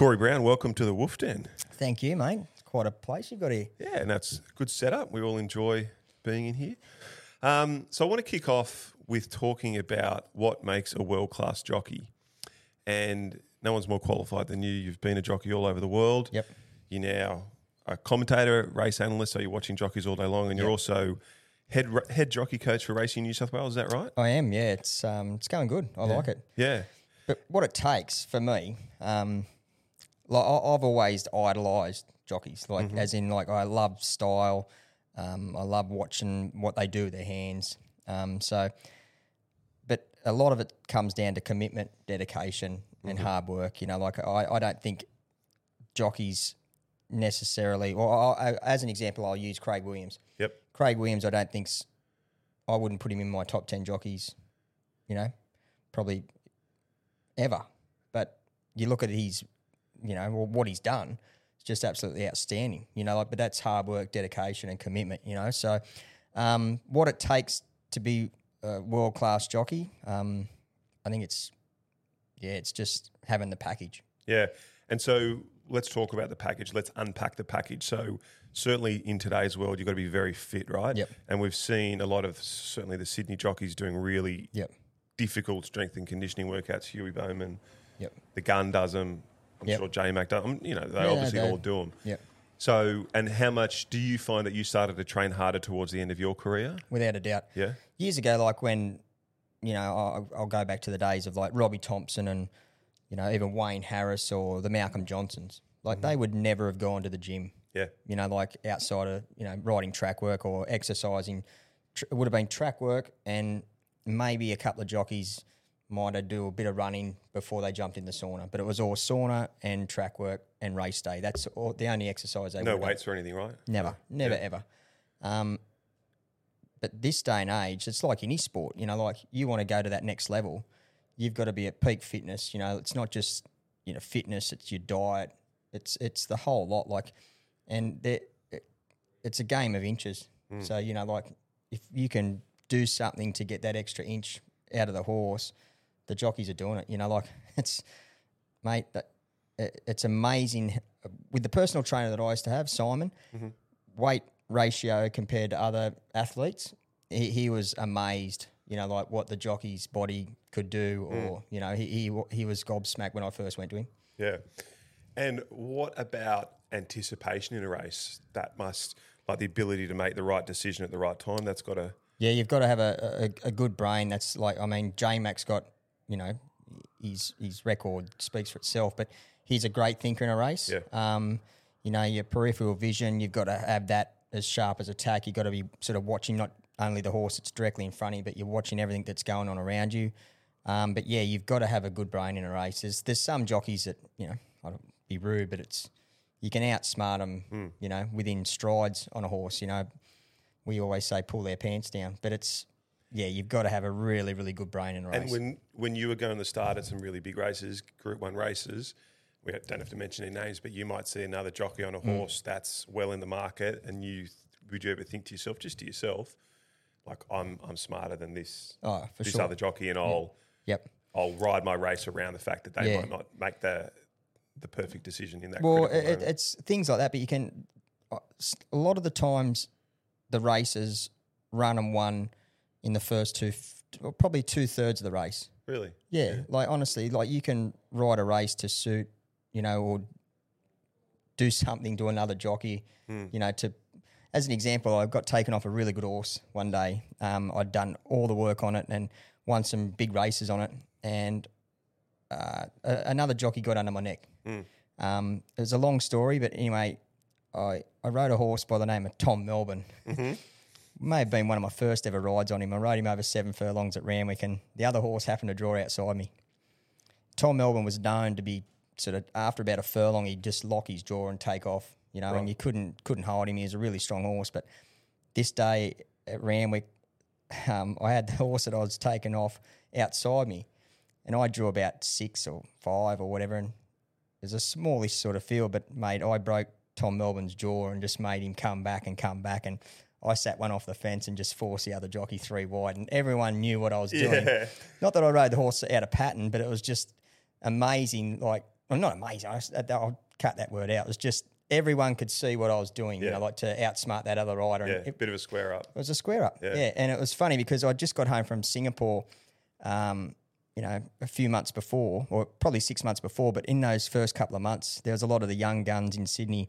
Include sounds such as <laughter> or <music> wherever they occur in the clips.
Corey Brown, welcome to the Wolf Den. Thank you, mate. It's quite a place you've got here. Yeah, and that's a good setup. We all enjoy being in here. Um, so I want to kick off with talking about what makes a world class jockey. And no one's more qualified than you. You've been a jockey all over the world. Yep. You're now a commentator, race analyst, so you're watching jockeys all day long, and you're also head head jockey coach for Racing New South Wales. Is that right? I am, yeah. It's um, it's going good. I like it. Yeah. But what it takes for me, um, like I, I've always idolised jockeys, like as in like I love style. Um, I love watching what they do with their hands. Um, so, but a lot of it comes down to commitment, dedication, and hard work. You know, like I, I don't think jockeys necessarily. Well, I, I, as an example, I'll use Craig Williams. Yep. Craig Williams, I don't think's. I wouldn't put him in my top ten jockeys. You know, probably ever. But you look at his, you know, what he's done. It's just absolutely outstanding. You know, like, but that's hard work, dedication, and commitment. You know, so um, what it takes to be a world class jockey, um, I think it's, yeah, it's just having the package. Yeah. And so let's talk about the package. Let's unpack the package. So certainly in today's world, you've got to be very fit, right? Yep. And we've seen a lot of certainly the Sydney jockeys doing really Yep. difficult strength and conditioning workouts. Huey Bowman, Yep. the gun does them. I'm Yep. sure J Mac does. You know, they Yeah, obviously they- all do them. Yeah. So, and how much do you find that you started to train harder towards the end of your career? Without a doubt. Yeah. years ago, like when, you know, I'll, I'll go back to the days of like Robbie Thompson and, you know, even Wayne Harris or the Malcolm Johnstons. Like mm-hmm. they would never have gone to the gym, Yeah. you know, like outside of, you know, riding track work or exercising. It would have been track work and maybe a couple of jockeys might have do a bit of running before they jumped in the sauna. But it was all sauna and track work and race day. That's all, the only exercise they No have done. weights or anything, right? Never, never, ever. Um, but this day and age, it's like any sport. You know, like you want to go to that next level, you've got to be at peak fitness. You know, it's not just you know fitness; it's your diet. It's it's the whole lot. Like, and it, it's a game of inches. So you know, like if you can do something to get that extra inch out of the horse, the jockeys are doing it. You know, like <laughs> it's mate that it, it's amazing uh, with the personal trainer that I used to have, Simon. Mm-hmm. Weight ratio compared to other athletes, he, he was amazed. You know, like what the jockey's body could do, mm. or you know, he, he he was gobsmacked when I first went to him. Yeah. And what about anticipation in a race? That must, like the ability to make the right decision at the right time, that's got to. Yeah, you've got to have a, a, a good brain. That's like, I mean, J Mac's got, you know, his his record speaks for itself, but he's a great thinker in a race. Yeah. Um, you know, your peripheral vision, you've got to have that as sharp as attack. You've got to be sort of watching not only the horse that's directly in front of you, but you're watching everything that's going on around you. Um, but yeah, you've got to have a good brain in a race. There's, there's some jockeys that, you know, I don't be rude, but it's, you can outsmart them, you know, within strides on a horse, you know, we always say pull their pants down, but it's yeah, you've got to have a really really good brain in a race. And when, when you were going to start at some really big races, Group 1 races, we don't have to mention any names, but you might see another jockey on a Mm. horse that's well in the market, and you would you ever think to yourself, just to yourself, like I'm I'm smarter than this oh, this sure. other jockey, and I'll Yep. I'll ride my race around the fact that they Yeah. might not make the the perfect decision in that. Well, it, it- it's things like that, but you can a lot of the times the races run and won in the first two, or probably two thirds of the race. really Yeah, like honestly, like you can ride a race to suit, you know, or do something to another jockey, you know, to as an example, I got taken off a really good horse one day. Um, I'd done all the work on it and won some big races on it, and uh, a- another jockey got under my neck. Um, it was a long story, but anyway, I I rode a horse by the name of Tom Melbourne. <laughs> May have been one of my first ever rides on him. I rode him over seven furlongs at Randwick, and the other horse happened to draw outside me. Tom Melbourne was known to be sort of after about a furlong, he'd just lock his jaw and take off, you know, and you couldn't couldn't hold him. He was a really strong horse. But this day at Randwick, <laughs> um, I had the <laughs> horse that I was taking off outside me, and I drew about six or five or whatever, and it was a smallish sort of field. But mate, I broke Tom Melbourne's jaw and just made him come back and come back, and I sat one off the fence and just forced the other jockey three wide, and everyone knew what I was doing. Yeah. Not that I rode the horse out of pattern, but it was just amazing. Like well, not amazing. I, will cut that word out. It was just everyone could see what I was doing. You Yeah. know, like to outsmart that other rider. Yeah, And it, bit of a square up. it was a square up. Yeah. Yeah. And it was funny because I just got home from Singapore, um, you know, a few months before, or probably six months before. But in those first couple of months, there was a lot of the young guns in Sydney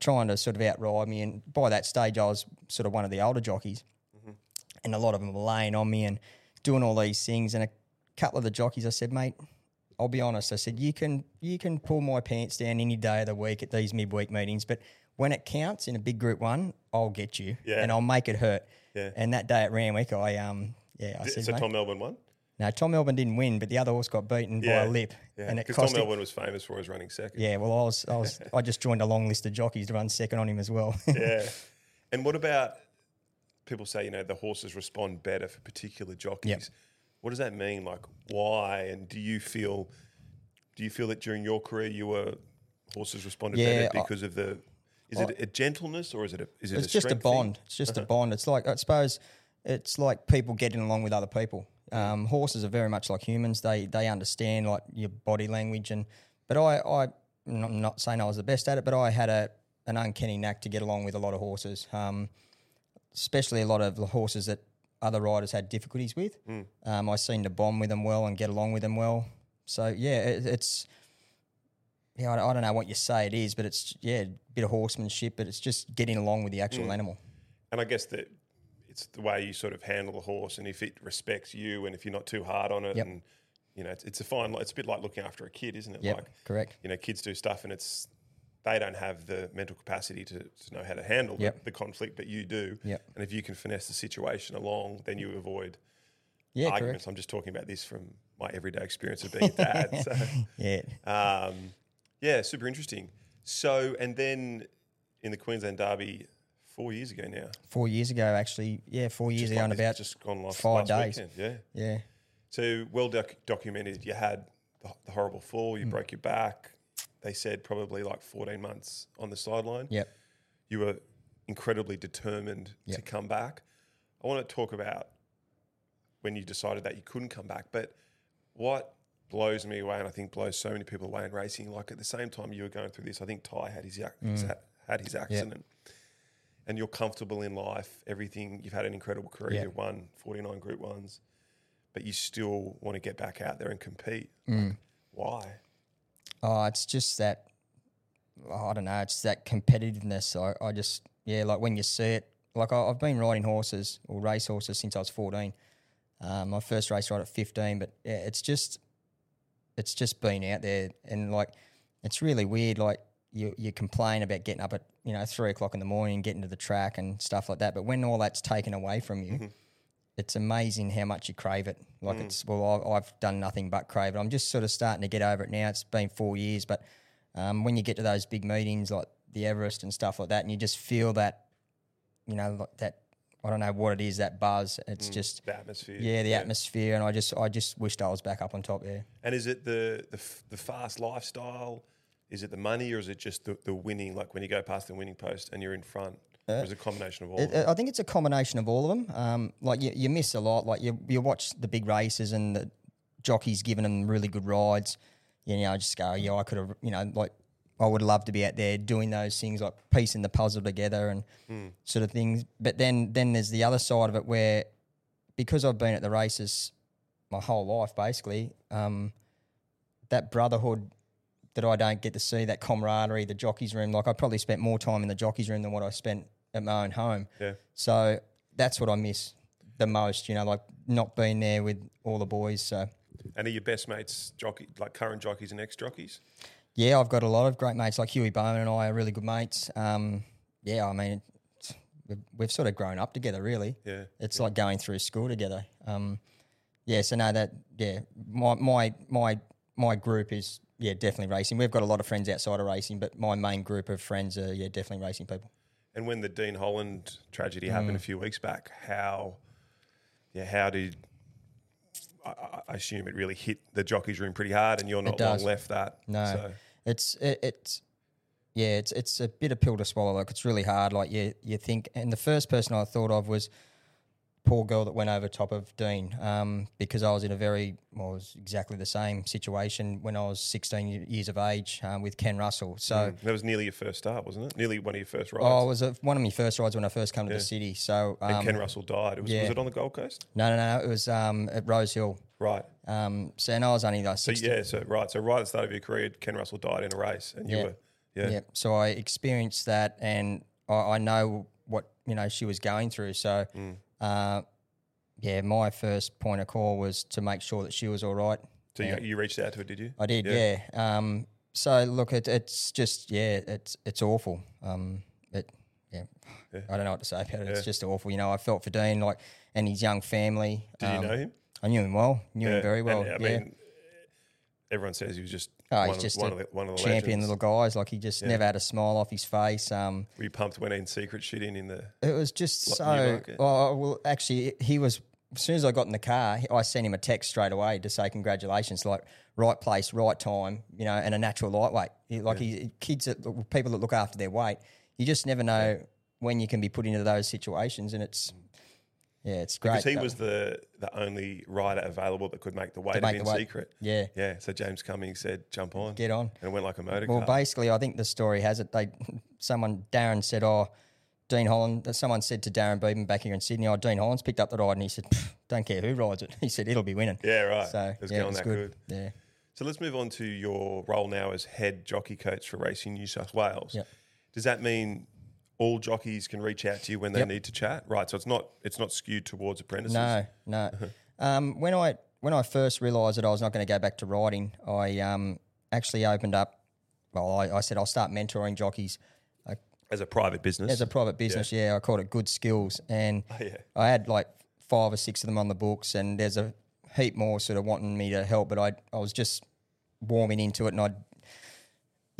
trying to sort of outride me. And by that stage, I was sort of one of the older jockeys. And a lot of them were laying on me and doing all these things. And a couple of the jockeys, I said, mate, I'll be honest. I said, you can you can pull my pants down any day of the week at these midweek meetings, but when it counts in a big group one, I'll get you Yeah. and I'll make it hurt. Yeah. And that day at Randwick, I um yeah, I said, So Tom Melbourne won. No, Tom Melbourne didn't win, but the other horse got beaten Yeah. by a lip, Yeah, and it because Tom cost. him- Melbourne was famous for his running second. yeah, well, I was I was I just joined a long list of jockeys to run second on him as well. <laughs> yeah. And what about people say, you know, the horses respond better for particular jockeys? What does that mean? Like, why? And do you feel, do you feel that during your career you were horses responded Yeah, better I- because of the? Is it a gentleness or is it a? Is it it's a just a strength thing? bond. It's just a uh-huh. bond. It's like I suppose it's like people getting along with other people. Um, horses are very much like humans. They they understand like your body language and. But I I I'm not- not saying I was the best at it, but I had a an uncanny knack to get along with a lot of horses. Um, especially a lot of the horses that other riders had difficulties with. Um, I seemed to bond with them well and get along with them well. So yeah, it, it's yeah, I, don't- I don't know what you say it is, but it's yeah, a bit of horsemanship, but it's just getting along with the actual animal. And I guess that it's the way you sort of handle the horse, and if it respects you, and if you're not too hard on it, Yep. and you know, it's, it's a fine. It's a bit like looking after a kid, isn't it? Yep, Like correct. you know, kids do stuff, and it's they don't have the mental capacity to, to know how to handle the- the, conflict, but you do. Yep. And if you can finesse the situation along, then you avoid Yeah, arguments. correct. I'm just talking about this from my everyday experience of being a dad. <laughs> so, Yeah, um, yeah, super interesting. So, and then in the Queensland Derby four years ago now, four years ago actually. Yeah, four years just ago, like and about just gone last, five last days. weekend. Yeah. yeah, So well doc- documented. You had the, the horrible fall. Mm. You broke your back. They said probably like 14 months on the sideline. yep. You were incredibly determined to come back. I want to talk about when you decided that you couldn't come back. But what blows me away, and I think blows so many people away in racing, like at the same time you were going through this, I think Tye had his, ha- had his accident. And you're comfortable in life, everything. You've had an incredible career. Yeah. You've won 49 Group Ones, but you still want to get back out there and compete. Mm. Like, why? Oh, it's just that. oh, I don't know. It's that competitiveness. I, I just yeah, like when you see it. Like I, I've been riding horses or race horses since I was fourteen. Um, my first race ride at fifteen, but yeah, it's just it's just been out there and like it's really weird. Like you you complain about getting up at you know three o'clock in the morning, getting to the track and stuff like that, but when all that's taken away from you. Mm-hmm. It's amazing how much you crave it. Like mm. it's well, I, I've done nothing but crave it. I'm just sort of starting to get over it now. It's been four years, but um, when you get to those big meetings like the Everest and stuff like that, and you just feel that, you know, like that I don't know what it is that buzz. It's mm, just The atmosphere. yeah, the atmosphere, and I just I just wished I was back up on top there. And is it the, the f- the fast lifestyle? Is it the money, or is it just the, the winning? Like when you go past the winning post and you're in front, or is it a combination of all? of It, them? I think it's a combination of all of them. Um, like you, you miss a lot. Like you, you watch the big races and the jockeys giving them really good rides. You know, I just go, yeah, I could have, you know, like I would love to be out there doing those things, like piecing the puzzle together and sort of things. But then, then there's the other side of it where, because I've been at the races my whole life, basically, um, that brotherhood that I don't get to see, that camaraderie, the jockeys room. Like I probably spent more time in the jockeys room than what I spent at my own home. yeah. So that's what I miss the most, you know, like not being there with all the boys. So And are your best mates jockey, like current jockeys and ex jockeys? yeah, I've got a lot of great mates like Huey Bowman and I are really good mates. Um, yeah, I mean, we've, we've sort of grown up together, really. Yeah. It's like going through school together. Um, yeah, so no, that yeah, my my my my group is yeah definitely racing. We've got a lot of friends outside of racing, but my main group of friends are yeah definitely racing people. And when the Dean Holland tragedy happened a Mm. few weeks back, how, yeah, how did I, I- assume it really hit the jockeys room pretty hard, and you're not long left that. No, So, it's it, it's yeah, it's it's a bit of pill to swallow. Like it's really hard. Like you you think, and the first person I thought of was poor girl that went over top of Dean um, because I was in a very, well, it was exactly the same situation when I was 16 years of age um, with Ken Russell. So That was nearly your first start, wasn't it? Nearly one of your first rides. oh, it was a, one of my first rides when I first came to the city. So and um, Ken Russell died. It was, yeah. was it on the Gold Coast? no, no, no, it was um, at Rose Hill. Right. Um, so and I was only like So 16. yeah, so right. So right at the start of your career, Ken Russell died in a race, and you Yeah. were yeah. Yeah. So I experienced that, and I, I know what you know she was going through. So, Mm. Uh, yeah, my first point of call was to make sure that she was all right. So you, you reached out to her, did you? I did, yeah. Um, so look, it, it's just yeah, it's it's awful. Um, it yeah, yeah, I don't know what to say about it. It's just awful. You know, I felt for Dean like and his young family. Did Um, you know him? I knew him well. Knew Yeah. him very And, well. I yeah. mean, everyone says he was just Oh, one, he's of, just one, of the, one of the champion legends. little guys. Like he just never had a smile off his face. Um, Were you pumped when in secret shitting in the? It was just so. Oh, well, actually, he was. As soon as I got in the car, I sent him a text straight away to say congratulations, like right place, right time, you know, and a natural lightweight. He- Like he, kids, that, people that look after their weight, you just never know when you can be put into those situations, and it's yeah, it's great. Because he though. was the the only rider available that could make the weight make in weight. secret. yeah, Yeah. So James Cummings said, "Jump on, get on. and it went like a motor Well, car. basically, I think the story has it. They, <laughs> someone, Darren said, "Oh, Dean Holland." Someone said to Darren Beadman back here in Sydney, "Oh, Dean Holland's picked up the ride," and he said, don't care who rides it." <laughs> He said, "It'll be winning." yeah, right. So it was yeah, going it was that good. good. Yeah, So let's move on to your role now as head jockey coach for Racing New South Wales. Yep. Does that mean all jockeys can reach out to you when they Yep. need to chat? Right. So it's not it's not skewed towards apprentices. no, no. <laughs> um, when I when I first realised that I was not going to go back to riding, I um, actually opened up. Well, I, I said I'll start mentoring jockeys As a private business. as a private business. Yeah, I called it Good Skills, and Oh, yeah. I had like five or six of them on the books, and there's a heap more sort of wanting me to help, but I I was just warming into it, and I.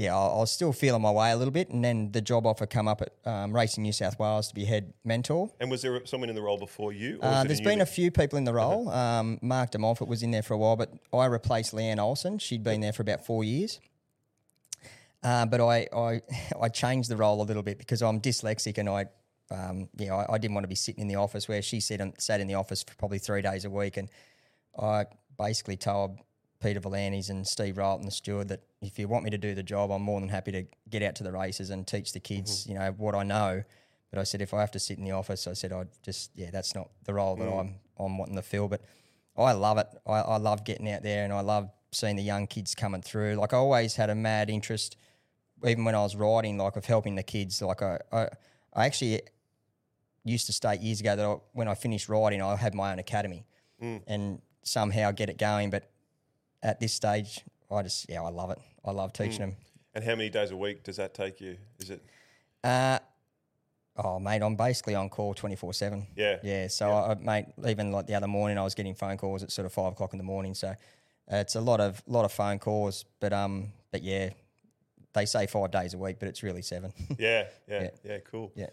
Yeah, I I was still feeling my way a little bit, and then the job offer come up at um, Racing New South Wales to be head mentor. and was there someone in the role before you? Uh, there's a been a few people in the role. Um, Mark de Montfort was in there for a while, but I replaced Leanne Olsen. She'd been there for about four years. Uh, but I, I <laughs> I changed the role a little bit because I'm dyslexic and I, um, yeah, I, I didn't want to be sitting in the office where she sat, in, sat in the office for probably three days a week. And I basically told Peter V'landys and Steve Railton, the steward, that if you want me to do the job, I'm more than happy to get out to the races and teach the kids, mm-hmm. you know, what I know. But I said if I have to sit in the office, I said I'd just yeah, that's not the role that mm. I'm I'm wanting to fill. But I love it. I, I love getting out there and I love seeing the young kids coming through. Like I always had a mad interest, even when I was riding, like of helping the kids. Like I I, I actually used to state years ago that I, when I finished riding, I had my own academy mm. and somehow get it going. But at this stage, I just yeah, I love it. I love teaching them. And how many days a week does that take you? Is it? Uh, oh, mate, I'm basically on call 24 7. Yeah. Yeah. So, I, mate, even like the other morning, I was getting phone calls at sort of five o'clock in the morning. So, uh, it's a lot of lot of phone calls. But, um, but yeah, they say five days a week, but it's really seven. <laughs> Yeah, yeah, yeah, Yeah. cool. yeah.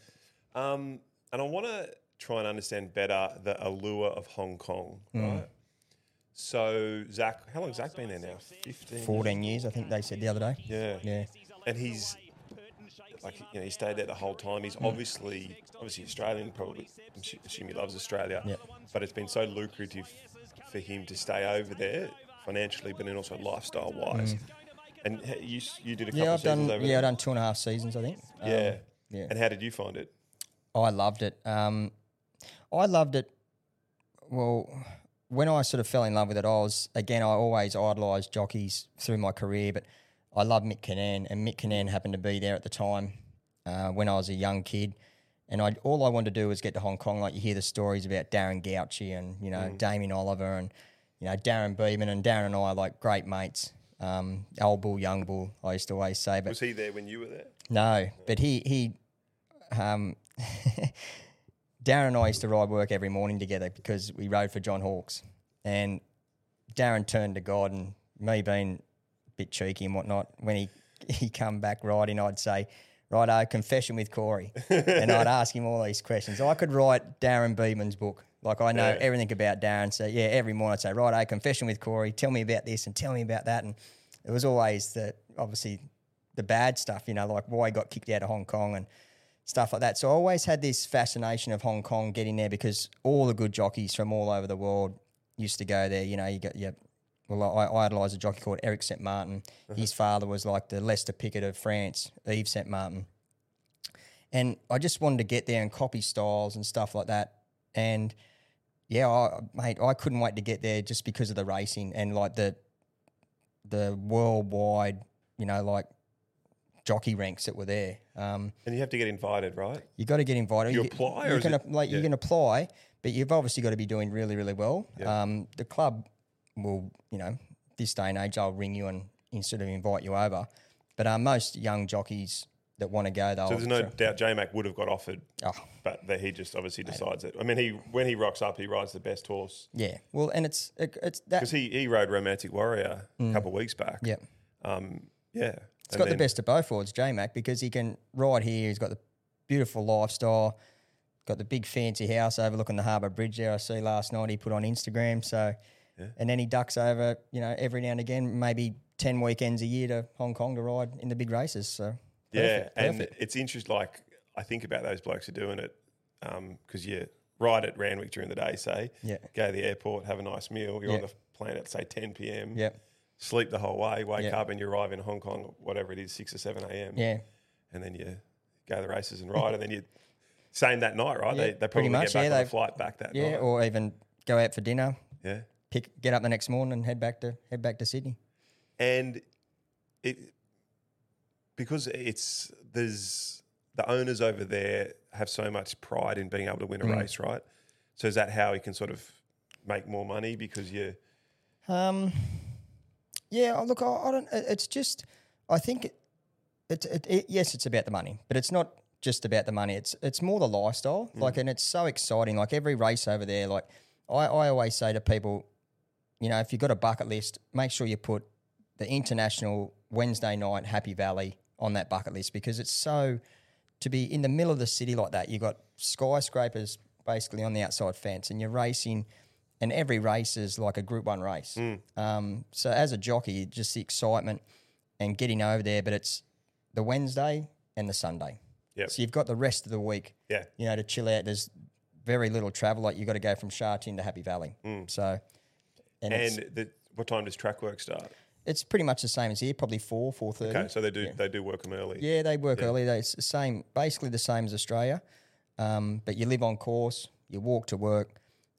Um, and I want to try and understand better the allure of Hong Kong, Mm. So Zac, how long has Zac been there now? Fifteen. 14 years, I think they said the other day. Yeah. Yeah. And he's like, you know, he stayed there the whole time. Mm. He's obviously, obviously Australian. Probably, I'm assu- assume he loves Australia. Yep. But it's been so lucrative for him to stay over there financially, but then also lifestyle wise. And you, you did a couple Mm. Yeah, I've seasons done. Yeah, there. I've done two and a half seasons, I think. Um, yeah. yeah. And how did you find it? I loved it. Um, I loved it. Well, when I sort of fell in love with it, I was again. I always idolised jockeys through my career, but I love Mick Kinane, and Mick Kinane happened to be there at the time uh, when I was a young kid. And I all I wanted to do was get to Hong Kong. Like you hear the stories about Darren Gauci and you know Damien Oliver and you know Darren Beadman and Darren and I are like great mates. Um, old bull, young bull. I used to always say, but Was he there when you were there? no, but he he, um, <laughs> Darren and I used to ride work every morning together because we rode for John Hawkes, and Darren turned to God, and me being a bit cheeky and whatnot, when he <laughs> he come back riding, I'd say. "Right, Righto, confession with Corey. <laughs> and I'd ask him all these questions. I could write Darren Beadman's book. Like I know Yeah. everything about Darren. So yeah, every morning I'd say, "Right, righto, confession with Corey, tell me about this and tell me about that. And it was always the obviously the bad stuff, you know, like why he got kicked out of Hong Kong and stuff like that. So I always had this fascination of Hong Kong getting there because all the good jockeys from all over the world used to go there. You know, you got yeah. Well, I, I idolise a jockey called Eric Saint Martin. Uh-huh. His father was like the Lester Piggott of France, Yves Saint Martin. And I just wanted to get there and copy styles and stuff like that. And yeah, I, mate, I couldn't wait to get there just because of the racing and like the the worldwide, you know, like jockey ranks that were there. Um, And you have to get invited, right? you got to get invited. You apply or You is can it- like you can apply, but you've obviously got to be doing really, really well. Yeah. Um, the club will, you know, this day and age, I'll ring you and instead of invite you over. But um, most young jockeys that want to go, they'll. So there's no doubt J Mac would have got offered, Oh, but that he just obviously decides it. I mean, he when he rocks up, he rides the best horse yeah. Well, and it's it, it's that. because he, he rode Romantic Warrior a couple of weeks back. Yeah. Um, yeah. It's got the best of both worlds, J Mac, because he can ride here. He's got the beautiful lifestyle, got the big fancy house overlooking the Harbour Bridge there. I see last night he put on Instagram. So, and then he ducks over, you know, every now and again, maybe ten weekends a year to Hong Kong to ride in the big races. So, Yeah, perfect, and perfect. it's interesting. Like I think about those blokes who are doing it um, because you ride at Randwick during the day, say, Yeah. go to the airport, have a nice meal. You're on the plane at say 10 p.m. yeah, Sleep the whole way, wake Yeah. up, and you arrive in Hong Kong, whatever it is, six or seven a.m. yeah, and then you go to the races and ride, and then you same that night, right? they, Yeah, they pretty probably much, get back yeah, on a they've- flight back that yeah, night. or even go out for dinner, yeah, pick, get up the next morning and head back to head back to Sydney. and it because it's there's the owners over there have so much pride in being able to win a Mm. race, right? So is that how you can sort of make more money because you Um, yeah, oh, look, I, I don't. It's just, I think, it, it, it, it, yes, it's about the money, but it's not just about the money. It's it's more the lifestyle. Mm. Like, and it's so exciting. Like every race over there, like I, I always say to people, you know, if you've got a bucket list, make sure you put the international Wednesday night Happy Valley on that bucket list because it's so to be in the middle of the city like that. You've got skyscrapers basically on the outside fence, and you're racing, and every race is like a Group One race. Um, so as a jockey, just the excitement and getting over there, but it's the Wednesday and the Sunday. Yep. So you've got the rest of the week, yeah you know, to chill out. There's very little travel. Like you've got to go from Sha Tin to Happy Valley. So, and, and the, what time does track work start? it's pretty much the same as here, probably four, four thirty. Okay, so they do they do work them early. Yeah, they work early. They, it's the same, basically the same as Australia. Um, but you live on course, you walk to work,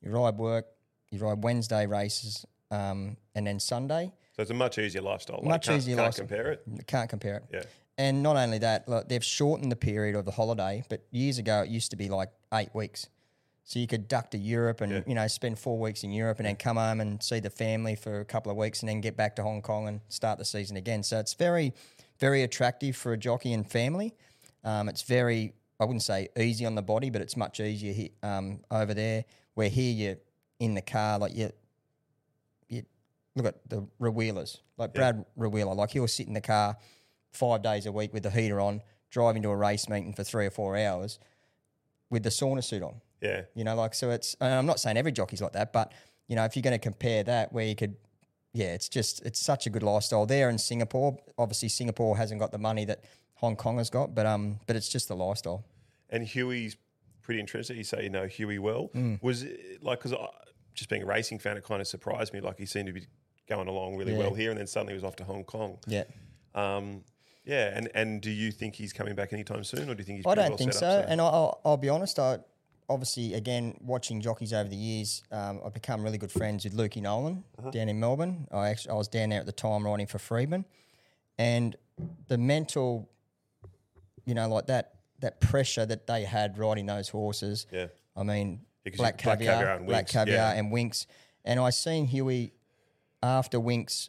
you ride work, you ride Wednesday races, um, and then Sunday. So it's a much easier lifestyle. Like, Much can't, easier can't lifestyle. compare it. Can't compare it. Yeah. And not only that, like, they've shortened the period of the holiday, but years ago it used to be like eight weeks. So you could duck to Europe and Yeah. you know spend four weeks in Europe and then come home and see the family for a couple of weeks and then get back to Hong Kong and start the season again. So it's very, very attractive for a jockey and family. Um, it's very, I wouldn't say easy on the body, but it's much easier um, over there. Where here you're in the car, like you, you look at the Rawillers, like Brad Rawiller, like he'll sit in the car five days a week with the heater on, driving to a race meeting for three or four hours with the sauna suit on. Yeah. You know, like so it's. And I'm not saying every jockey's like that, but you know, if you're going to compare that, where you could, yeah, it's just it's such a good lifestyle there in Singapore. Obviously, Singapore hasn't got the money that Hong Kong has got, but um, but it's just the lifestyle. And Huey's pretty interesting. You say you know Huey well. Mm. Was it, like because just being a racing fan, it kind of surprised me. Like he seemed to be going along really Yeah. well here, and then suddenly he was off to Hong Kong. Yeah, Um, yeah, and and do you think he's coming back anytime soon, or do you think he's? I don't well think so. up, And I- I'll, I'll be honest, I obviously again watching jockeys over the years, um, I've become really good friends with Lukey Nolan Uh-huh. down in Melbourne. I actually I was down there at the time riding for Freedman, and the mental, you know, like that that pressure that they had riding those horses. Yeah. I mean, Yeah, 'cause black you- Black caviar, Caviar and black Winx, caviar yeah. and Winx, and I seen Huey after Winx,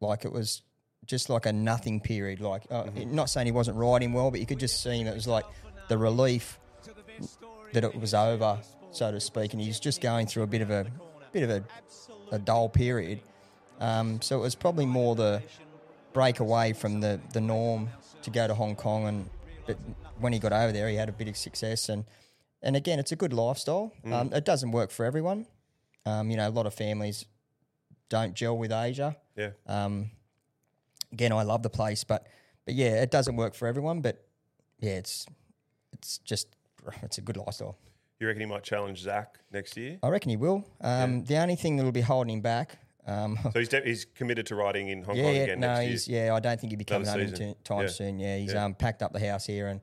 like it was just like a nothing period. Like, uh, Mm-hmm. not saying he wasn't riding well, but you could just see him. It was like the relief that it was over, so to speak, and he's just going through a bit of a bit of a, a dull period. Um, so it was probably more the break away from the, the norm to go to Hong Kong, and but when he got over there, he had a bit of success, and and again, it's a good lifestyle. Um, it doesn't work for everyone. Um, you know, a lot of families don't gel with Asia. Yeah. Um, again, I love the place, but but yeah, it doesn't work for everyone. But yeah, it's it's just <laughs> it's a good lifestyle. You reckon he might challenge Zac next year? I reckon he will. Um, The only thing that'll be holding him back. Um, So he's, de- he's committed to riding in Hong <laughs> yeah, Kong yeah, again no, next year. he's yeah. I don't think he'll be coming home anytime Yeah. soon. Yeah, he's Yeah. um, packed up the house here and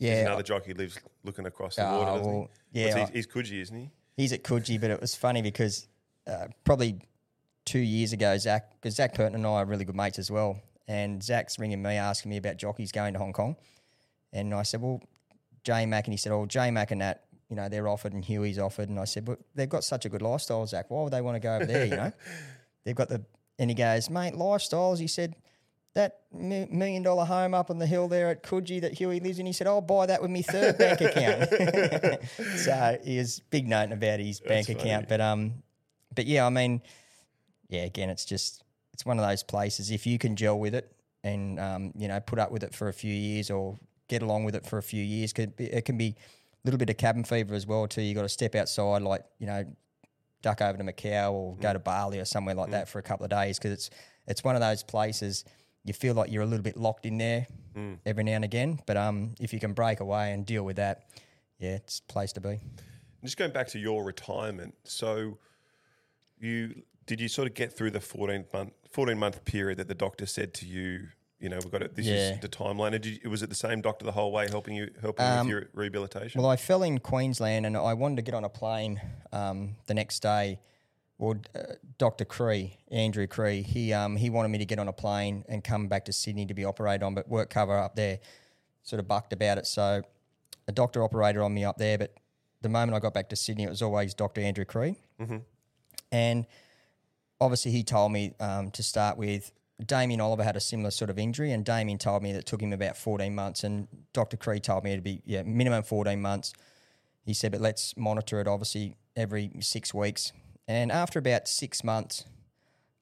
Yeah. There's another jockey lives looking across the Oh, water, doesn't well, he? yeah, What's he? He's Coogee, isn't he? he's at Coogee, but it was funny because uh, probably two years ago, Zac, because Zac Purton and I are really good mates as well, and Zac's ringing me asking me about jockeys going to Hong Kong, and I said, well, J Mac, and he said, oh, J Mac and that, you know, they're offered, and Huey's offered, and I said, but they've got such a good lifestyle, Zac. Why would they want to go over there? You know, <laughs> they've got the, and he goes, mate, lifestyles. He said. That million dollar home up on the hill there at Coogee that Huey lives in, he said, I'll buy that with my third bank <laughs> account. <laughs> so he was big noting about his bank funny. account. But um, but yeah, I mean, yeah, again, it's just it's one of those places. If you can gel with it and um, you know, put up with it for a few years or get along with it for a few years, could be, it can be a little bit of cabin fever as well. Too, you got to step outside, like you know, duck over to Macau or go to Bali or somewhere like that for a couple of days because it's it's one of those places you feel like you're a little bit locked in there every now and again. But um, if you can break away and deal with that, yeah, it's a place to be. Just going back to your retirement, so you did you sort of get through the fourteen month fourteen month period that the doctor said to you? You know, we've got it. This Yeah. is the timeline. Did you, was it the same doctor the whole way, helping you, helping you Um, with your rehabilitation? Well, I fell in Queensland and I wanted to get on a plane um, the next day. Well, uh, Dr. Cree, Andrew Cree, he um, he wanted me to get on a plane and come back to Sydney to be operated on, but work cover up there sort of bucked about it. So a doctor operated on me up there, but the moment I got back to Sydney, it was always Dr. Andrew Cree. And obviously, he told me um, to start with. Damien Oliver had a similar sort of injury, and Damien told me that it took him about 14 months, and Dr. Cree told me it'd be yeah minimum 14 months. He said, but let's monitor it obviously every six weeks. And after about six months,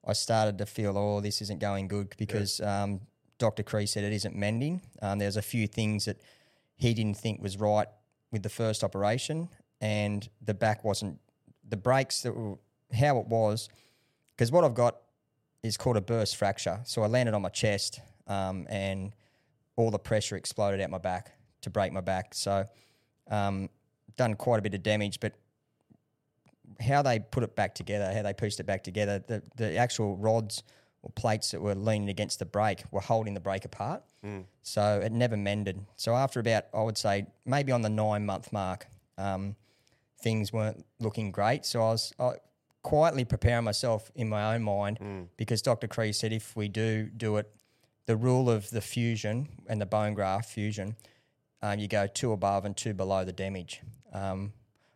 I started to feel, oh, this isn't going good because um, Dr. Cree said it isn't mending. Um, there's a few things that he didn't think was right with the first operation, and the back wasn't the breaks that were how it was. Because what I've got is called a burst fracture. So I landed on my chest, um, and all the pressure exploded out my back to break my back. So um, done quite a bit of damage, but how they put it back together, how they pieced it back together, the, the actual rods or plates that were leaning against the brake were holding the brake apart. So it never mended. So after about, I would say, maybe on the nine month mark, um, things weren't looking great. So I was I, quietly preparing myself in my own mind because Dr. Cree said if we do do it, the rule of the fusion and the bone graft fusion, um, you go two above and two below the damage. Um,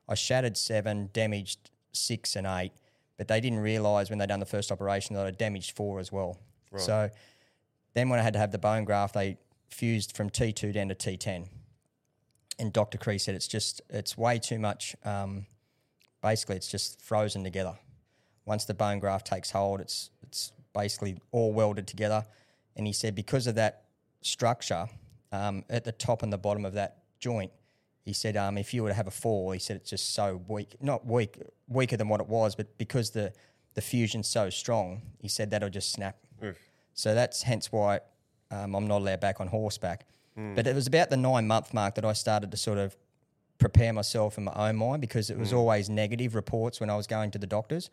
I shattered seven, damaged six and eight, but they didn't realise when they done the first operation that I damaged four as well. So then when I had to have the bone graft, they fused from T2 down to T10. And Dr. Cree said it's just, it's way too much. Um, basically, it's just frozen together. Once the bone graft takes hold, it's, it's basically all welded together. And he said because of that structure um, at the top and the bottom of that joint, he said um, if you were to have a fall, he said it's just so weak, not weak, weaker than what it was, but because the, the fusion's so strong, he said that'll just snap. Oof. So that's hence why um, I'm not allowed back on horseback. But it was about the nine month mark that I started to sort of prepare myself in my own mind because it was always negative reports when I was going to the doctors.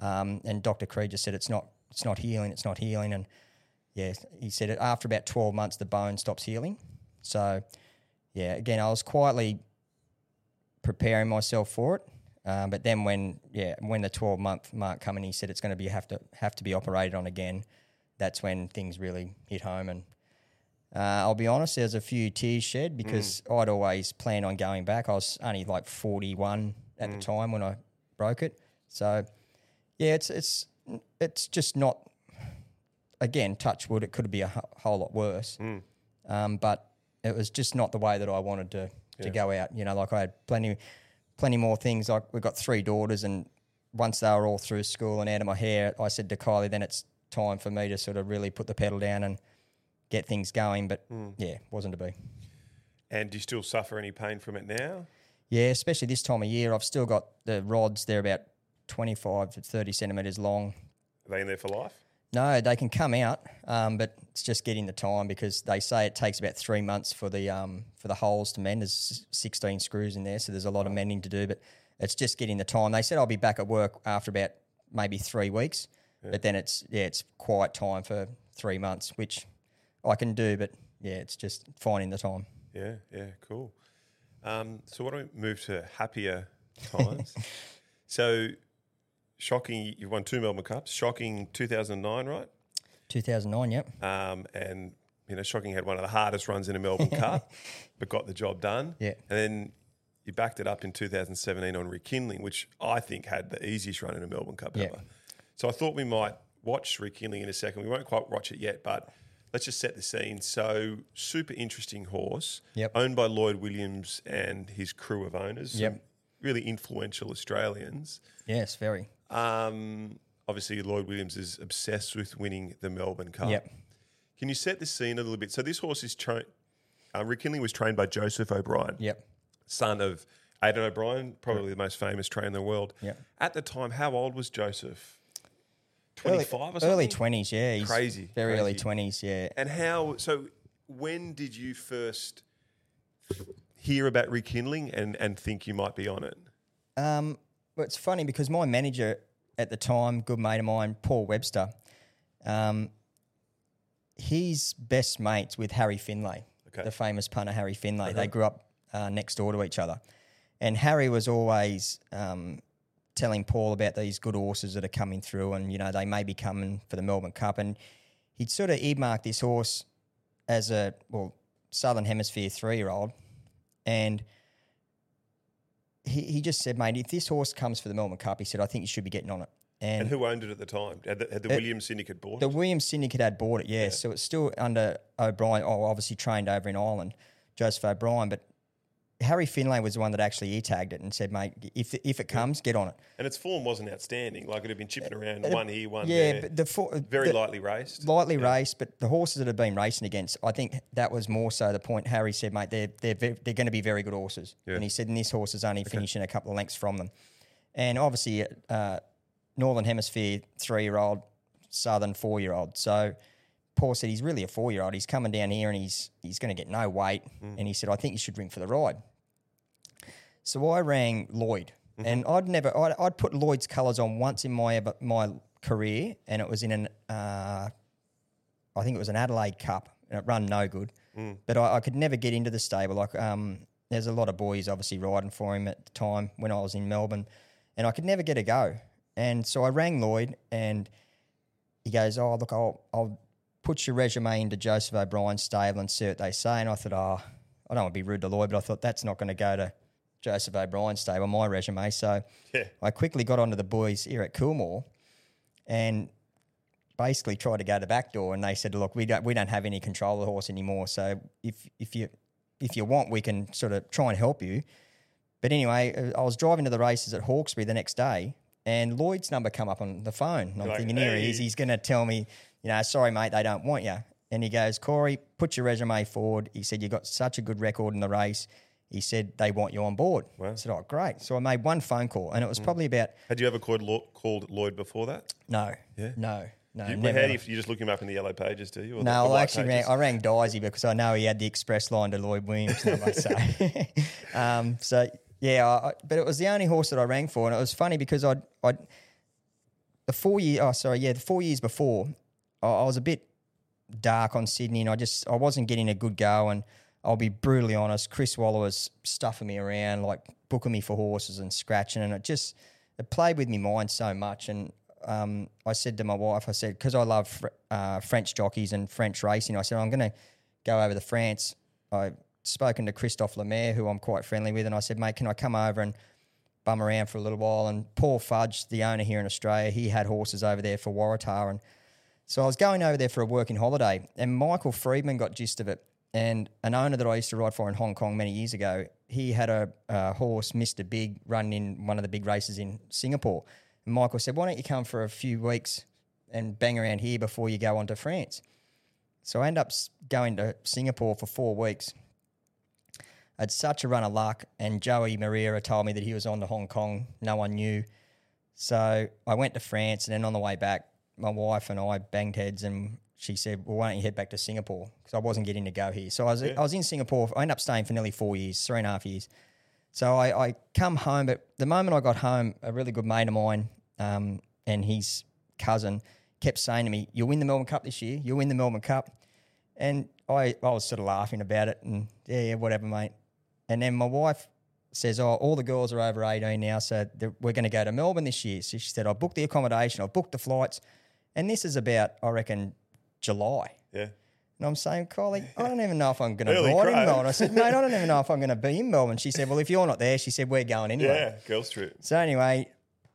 Um, and Dr. Cree just said it's not it's not healing, it's not healing. And yeah, he said it after about 12 months the bone stops healing. So yeah, again, I was quietly preparing myself for it. Um, but then when yeah when the 12 month mark come and he said it's going to be have to have to be operated on again, that's when things really hit home. And uh, I'll be honest, there's a few tears shed because I'd always planned on going back. I was only like 41 at the time when I broke it. So yeah, it's it's it's just not. Again, touch wood, it could be a whole lot worse. Um, but it was just not the way that I wanted to to go out. You know, like I had plenty plenty more things. Like we've got three daughters, and once they were all through school and out of my hair, I said to Kylie, then it's time for me to sort of really put the pedal down and get things going. But hmm. yeah, wasn't to be. And do you still suffer any pain from it now? Yeah, especially this time of year, I've still got the rods. They're about twenty five to thirty centimeters long. Are they in there for life? No, they can come out, um, but it's just getting the time because they say it takes about three months for the um, for the holes to mend. There's 16 screws in there, so there's a lot of mending to do. But it's just getting the time. They said I'll be back at work after about maybe three weeks, but then it's yeah, it's quiet time for three months, which I can do. But yeah, it's just finding the time. Yeah, yeah, cool. Um, so why don't we move to happier times? <laughs> so shocking, You've won two Melbourne Cups. Shocking 2009, right? 2009, yep. Um, and you know, shocking had one of the hardest runs in a Melbourne <laughs> Cup, but got the job done. Yeah. And then you backed it up in 2017 on Rekindling, which I think had the easiest run in a Melbourne Cup Yeah. ever. So I thought we might watch Rekindling in a second. We won't quite watch it yet, but let's just set the scene. So super interesting horse, Yep. owned by Lloyd Williams and his crew of owners. Yep. Really influential Australians. Yes, very. Um, obviously, Lloyd Williams is obsessed with winning the Melbourne Cup. Yep. Can you set the scene a little bit? So this horse is trained. Uh, Rekindling was trained by Joseph O'Brien, Yep. son of Aidan O'Brien, probably the most famous trainer in the world. Yep. At the time, how old was Joseph? Early- Twenty-five or something. Early 20s, yeah. He's Crazy, Very early 20s, yeah. And how? So when did you first hear about Rekindling and and think you might be on it? Um, well, it's funny because my manager at the time, good mate of mine, Paul Webster, um, he's best mates with Harry Finlay, Okay. the famous punter Harry Finlay. They grew up uh, next door to each other. And Harry was always um, telling Paul about these good horses that are coming through and, you know, they may be coming for the Melbourne Cup. And he'd sort of earmarked this horse as a, well, Southern Hemisphere three year old. And he, he just said, mate, if this horse comes for the Melbourne Cup, he said, I think you should be getting on it. And, And who owned it at the time? Had the, had the uh, Williams syndicate bought the it? The Williams Syndicate had bought it, yeah. So it's still under O'Brien. Oh, obviously trained over in Ireland, Joseph O'Brien. But Harry Finlay was the one that actually e tagged it and said, mate, if if it comes, get on it. And its form wasn't outstanding. Like it had been chipping around, one here, one Uh, yeah, there. but the fo- Very the, lightly raced. lightly raced, but the horses that have been racing against, I think that was more so the point. Harry said, mate, they're they're they're going to be very good horses, and he said, and this horse is only finishing a couple of lengths from them, and obviously, uh, Northern Hemisphere three year old, Southern four year old. So Paul said he's really a four year old. He's coming down here and he's he's going to get no weight, and he said, I think you should ring for the ride. So I rang Lloyd, and I'd never, I'd, I'd put Lloyd's colours on once in my ever- my career, and it was in an, uh, I think it was an Adelaide Cup, and it run no good. But I, I could never get into the stable. Like, um, there's a lot of boys obviously riding for him at the time when I was in Melbourne, and I could never get a go. And so I rang Lloyd, and he goes, "Oh, look, I'll I'll put your resume into Joseph O'Brien's stable and see what they say." And I thought, "Oh, I don't want to be rude to Lloyd, but I thought that's not going to go to Joseph O'Brien's stable, my resume." So Yeah. I quickly got onto the boys here at Coolmore, and basically tried to go to the back door, and they said, "Look, we don't we don't have any control of the horse anymore. So if if you if you want, we can sort of try and help you." But anyway, I was driving to the races at Hawkesbury the next day, and Lloyd's number come up on the phone. And I'm Like, thinking, here he is. He's going to tell me, you know, sorry, mate, they don't want you. And he goes, Corey, put your resume forward. He said, you got such a good record in the race. He said, they want you on board. I said, oh, great. So I made one phone call, and it Mm. was probably about, Had you ever called, called Lloyd before that? no, Yeah. no, no. You, never. how do you, you just look him up in the yellow pages, do you? Or No, the I white actually rang? I rang Daisy because I know he had the express line to Lloyd Williams so, <laughs> um, so yeah, I, I- but it was the only horse that I rang for, and it was funny because I'd, I'd the four year, oh sorry, yeah, the four years before, I, I was a bit dark on Sydney, and I just I wasn't getting a good go, and I'll be brutally honest, Chris Waller was stuffing me around, like booking me for horses and scratching, and it just it played with my mind so much, and um, I said to my wife, I said, because I love fr- uh, French jockeys and French racing, I said, I'm going to go over to France. I've spoken to Christophe Lemaire, who I'm quite friendly with, and I said, mate, can I come over and bum around for a little while? And Paul Fudge, the owner here in Australia, he had horses over there for Waratah. And so I was going over there for a working holiday, and Michael Freedman got gist of it. And an owner that I used to ride for in Hong Kong many years ago, he had a, a horse, Mr. Big, running in one of the big races in Singapore. And Michael said, Why don't you come for a few weeks and bang around here before you go on to France? So I end up going to Singapore for four weeks. I had such a run of luck, and Joao Moreira told me that he was on to Hong Kong. No one knew. So I went to France, and then on the way back, my wife and I banged heads, and she said, "Well, why don't you head back to Singapore?" Because I wasn't getting to go here. So I was I was in Singapore. I ended up staying for nearly four years, three and a half years. So I, I come home, but the moment I got home, a really good mate of mine um, and his cousin kept saying to me, "You'll win the Melbourne Cup this year. You'll win the Melbourne Cup." And I, I was sort of laughing about it, and yeah, yeah, whatever, mate. And then my wife says, "Oh, all the girls are over eighteen now, so we're going to go to Melbourne this year." So she said, "I booked the accommodation, I booked the flights, and this is about, I reckon, July." Yeah. And I'm saying, Kylie, I don't even know if I'm going to ride in. Melbourne. I said, mate, I don't even know if I'm going to be in Melbourne. She said, well, if you're not there, she said, we're going anyway. Yeah. Girls trip. So anyway,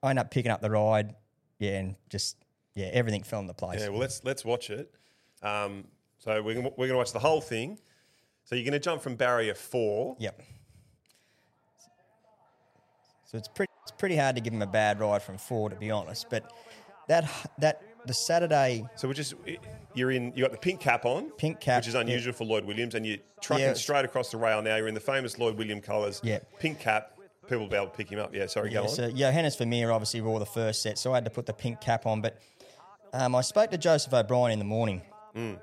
I end up picking up the ride. Yeah, and just, yeah, everything fell into place. Yeah. Well, let's let's watch it. Um, so we're we're going to watch the whole thing. So you're going to jump from barrier four. Yep. So it's pretty, it's pretty hard to give him a bad ride from four, to be honest. But that, that, the Saturday So we're just you're in. You got the pink cap on, Pink cap, which is unusual for Lloyd Williams, and you're trucking Yeah. straight across the rail. Now you're in the famous Lloyd Williams colours. Yeah. Pink cap. People will be able to pick him up. Yeah. Sorry. go Yeah, on. so Johannes Vermeer obviously wore the first set, so I had to put the pink cap on. But um, I spoke to Joseph O'Brien in the morning, Mm.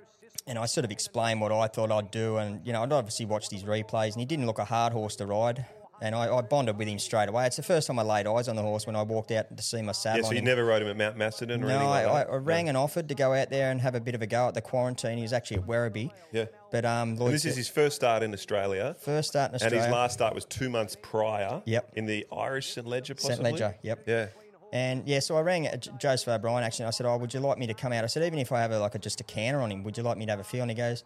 and I sort of explained what I thought I'd do. And you know, I'd obviously watched his replays, and he didn't look a hard horse to ride. And I, I bonded with him straight away. It's the first time I laid eyes on the horse when I walked out to see my saddle. yeah. So you never rode him at Mount Macedon or No, anything like I, that? I rang and offered to go out there and have a bit of a go at the quarantine. He was actually at Werribee. Yeah. But um, Lloyd this is his first start in Australia. first start in Australia. And his last start was two months prior. Yep. In the Irish St Leger, possibly. St Leger, yep. Yeah. And yeah, so I rang uh, Joseph O'Brien actually. And I said, "Oh, would you like me to come out?" I said, "Even if I have a, like a, just a canter on him, would you like me to have a feel?" And he goes,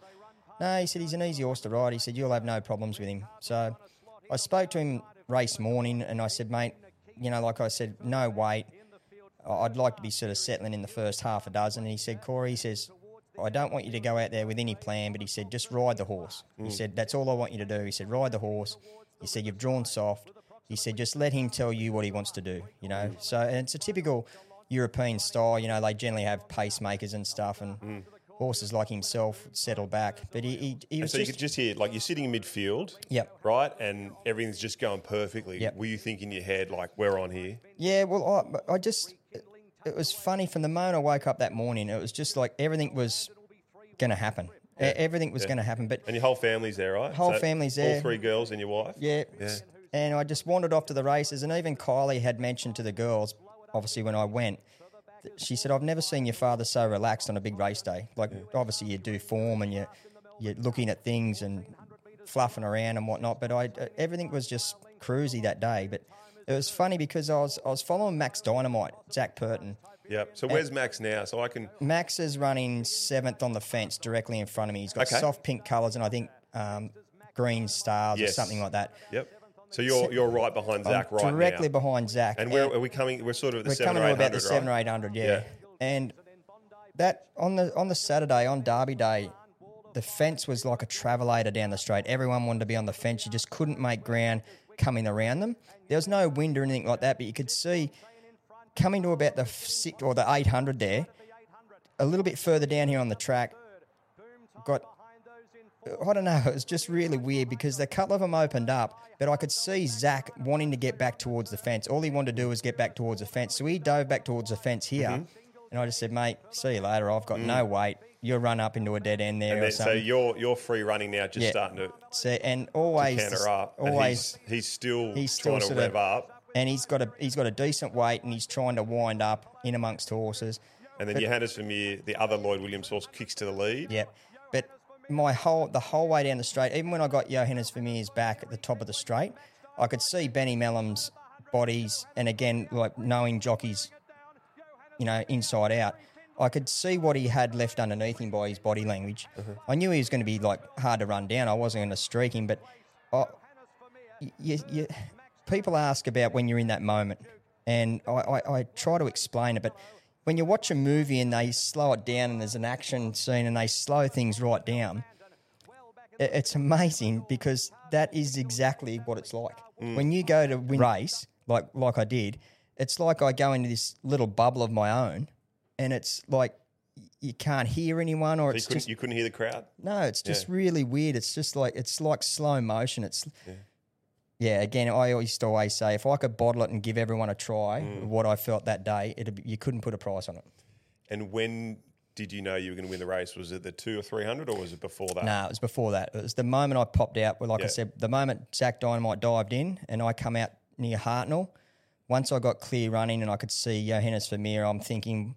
"No." He said, "He's an easy horse to ride." He said, "You'll have no problems with him." So I spoke to him race morning, and I said, "Mate, you know, like I said, no weight. I'd like to be sort of settling in the first half a dozen." And he said, "Corey," he says. I don't want you to go out there with any plan, but he said, just ride the horse. He mm. said, that's all I want you to do. He said, ride the horse. He said, you've drawn soft. He said, just let him tell you what he wants to do, you know. Mm. So, and it's a typical European style, you know, they generally have pacemakers and stuff, and mm. Horses like himself settle back. But he, he, he was so you could just hear, like, you're sitting in midfield. Yep. Right? And everything's just going perfectly. Yep. Were you thinking in your head, like, we're on here? yeah, well, I, I just, it, it was funny from the moment I woke up that morning, it was just like everything was going to happen. E- Everything was going to happen. But And your whole family's there, right? Whole family's there. All three girls and your wife? Yeah. Yeah. And I just wandered off to the races, and even Kylie had mentioned to the girls, obviously when I went, she said, "I've never seen your father so relaxed on a big race day. Like obviously you do form and you you're looking at things and fluffing around and whatnot, but I uh, everything was just cruisy that day. But it was funny because I was I was following Max Dynamite, Zac Purton. Yep. So where's Max now? So I can. Max is running seventh on the fence directly in front of me. He's got Okay. soft pink colours and I think um, green stars or something like that. Yep. So you're you're right behind Zac I'm right directly now. behind Zac. and where are we coming? We're sort of at the we're seven coming to about the seven or eight hundred, yeah. Yeah. And that on the on the Saturday on Derby Day, the fence was like a travelator down the straight. Everyone wanted to be on the fence. You just couldn't make ground coming around them. There was no wind or anything like that, but you could see coming to about the six or the eight hundred there, a little bit further down here on the track. Got I don't know. It was just really weird because a couple of them opened up, but I could see Zac wanting to get back towards the fence. All he wanted to do was get back towards the fence. So he dove back towards the fence here. Mm-hmm. And I just said, mate, see you later. I've got no weight. You'll run up into a dead end there Mm. Then, so you're you're free running now, just Yeah. starting to So, and always, counter up. always, he's, he's still he's still trying to rev of, up. and he's got a he's got a decent weight, and he's trying to wind up in amongst horses. And then Johannes Vermeer, the other Lloyd Williams horse, kicks to the lead. Yep. But my whole the whole way down the straight, even when I got Johannes Vermeer's back at the top of the straight, I could see Benny Melham's bodies, and again, like knowing jockeys, you know, inside out, I could see what he had left underneath him by his body language. Mm-hmm. I knew he was going to be like hard to run down. I wasn't going to streak him, but oh, I, you, you, people ask about when you're in that moment, and I, I, I try to explain it, but when you watch a movie and they slow it down and there's an action scene and they slow things right down, it's amazing because that is exactly what it's like. Mm. When you go to win a race, like like I did, it's like I go into this little bubble of my own, and it's like you can't hear anyone, or You it's couldn't, just you couldn't hear the crowd. no, it's just Yeah. really weird. It's just like it's like slow motion. It's yeah. Again, I used to always say if I could bottle it and give everyone a try, Mm. what I felt that day, it you couldn't put a price on it. And when did you know you were going to win the race? Was it the two or three hundred, or was it before that? No, it was before that. It was the moment I popped out. Well, like Yeah. I said, the moment Zach Dynamite dived in and I come out near Hartnell. Once I got clear running and I could see Johannes Vermeer, I'm thinking,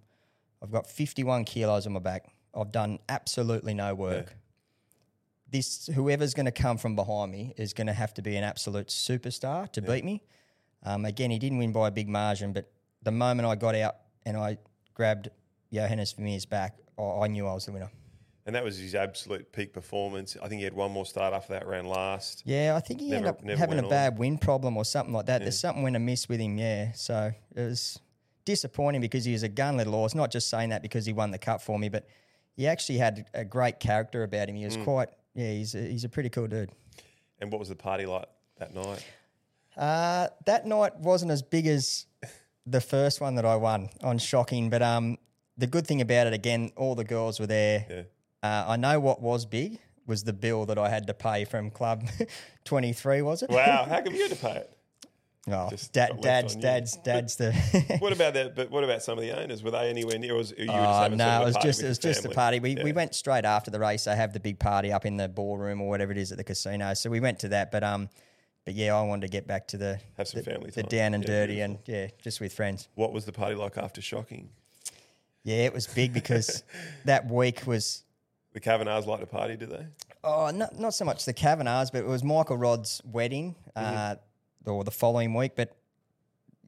I've got 51 kilos on my back. I've done absolutely no work. This whoever's going to come from behind me is going to have to be an absolute superstar to beat me. Um, again, he didn't win by a big margin, but the moment I got out and I grabbed Johannes Vermeer's back, I, I knew I was the winner. And that was his absolute peak performance. I think he had one more start after that ran last. Yeah, I think he Never- ended up having a on. bad wind problem or something like that. There's something went amiss with him, yeah. So it was disappointing because he was a gun little horse. Not just saying that because he won the cup for me, but he actually had a great character about him. He Mm. was quite, yeah, he's a, he's a pretty cool dude. And what was the party like that night? Uh, that night wasn't as big as the first one that I won on Shocking, but um, the good thing about it, again, all the girls were there. Yeah. Uh, I know what was big was the bill that I had to pay from Club <laughs> 23, was it? Wow, <laughs> how come you had to pay it? Oh, Just dad, dad's, dad's, dad's the. <laughs> What about that? But what about some of the owners? Were they anywhere near? Or was, you Oh, sort no, of it was just it was just a family? party. We, we went straight after the race. They have the big party up in the ballroom or whatever it is at the casino. So we went to that. But um, but yeah, I wanted to get back to the Have some the, family the time. down and Yeah, dirty, beautiful. and yeah, just with friends. What was the party like after shocking? Yeah, it was big because <laughs> that week was The Kavanaghs like to party, do they? oh not not so much the Kavanaghs, but it was Michael Rodd's wedding uh, or the following week. But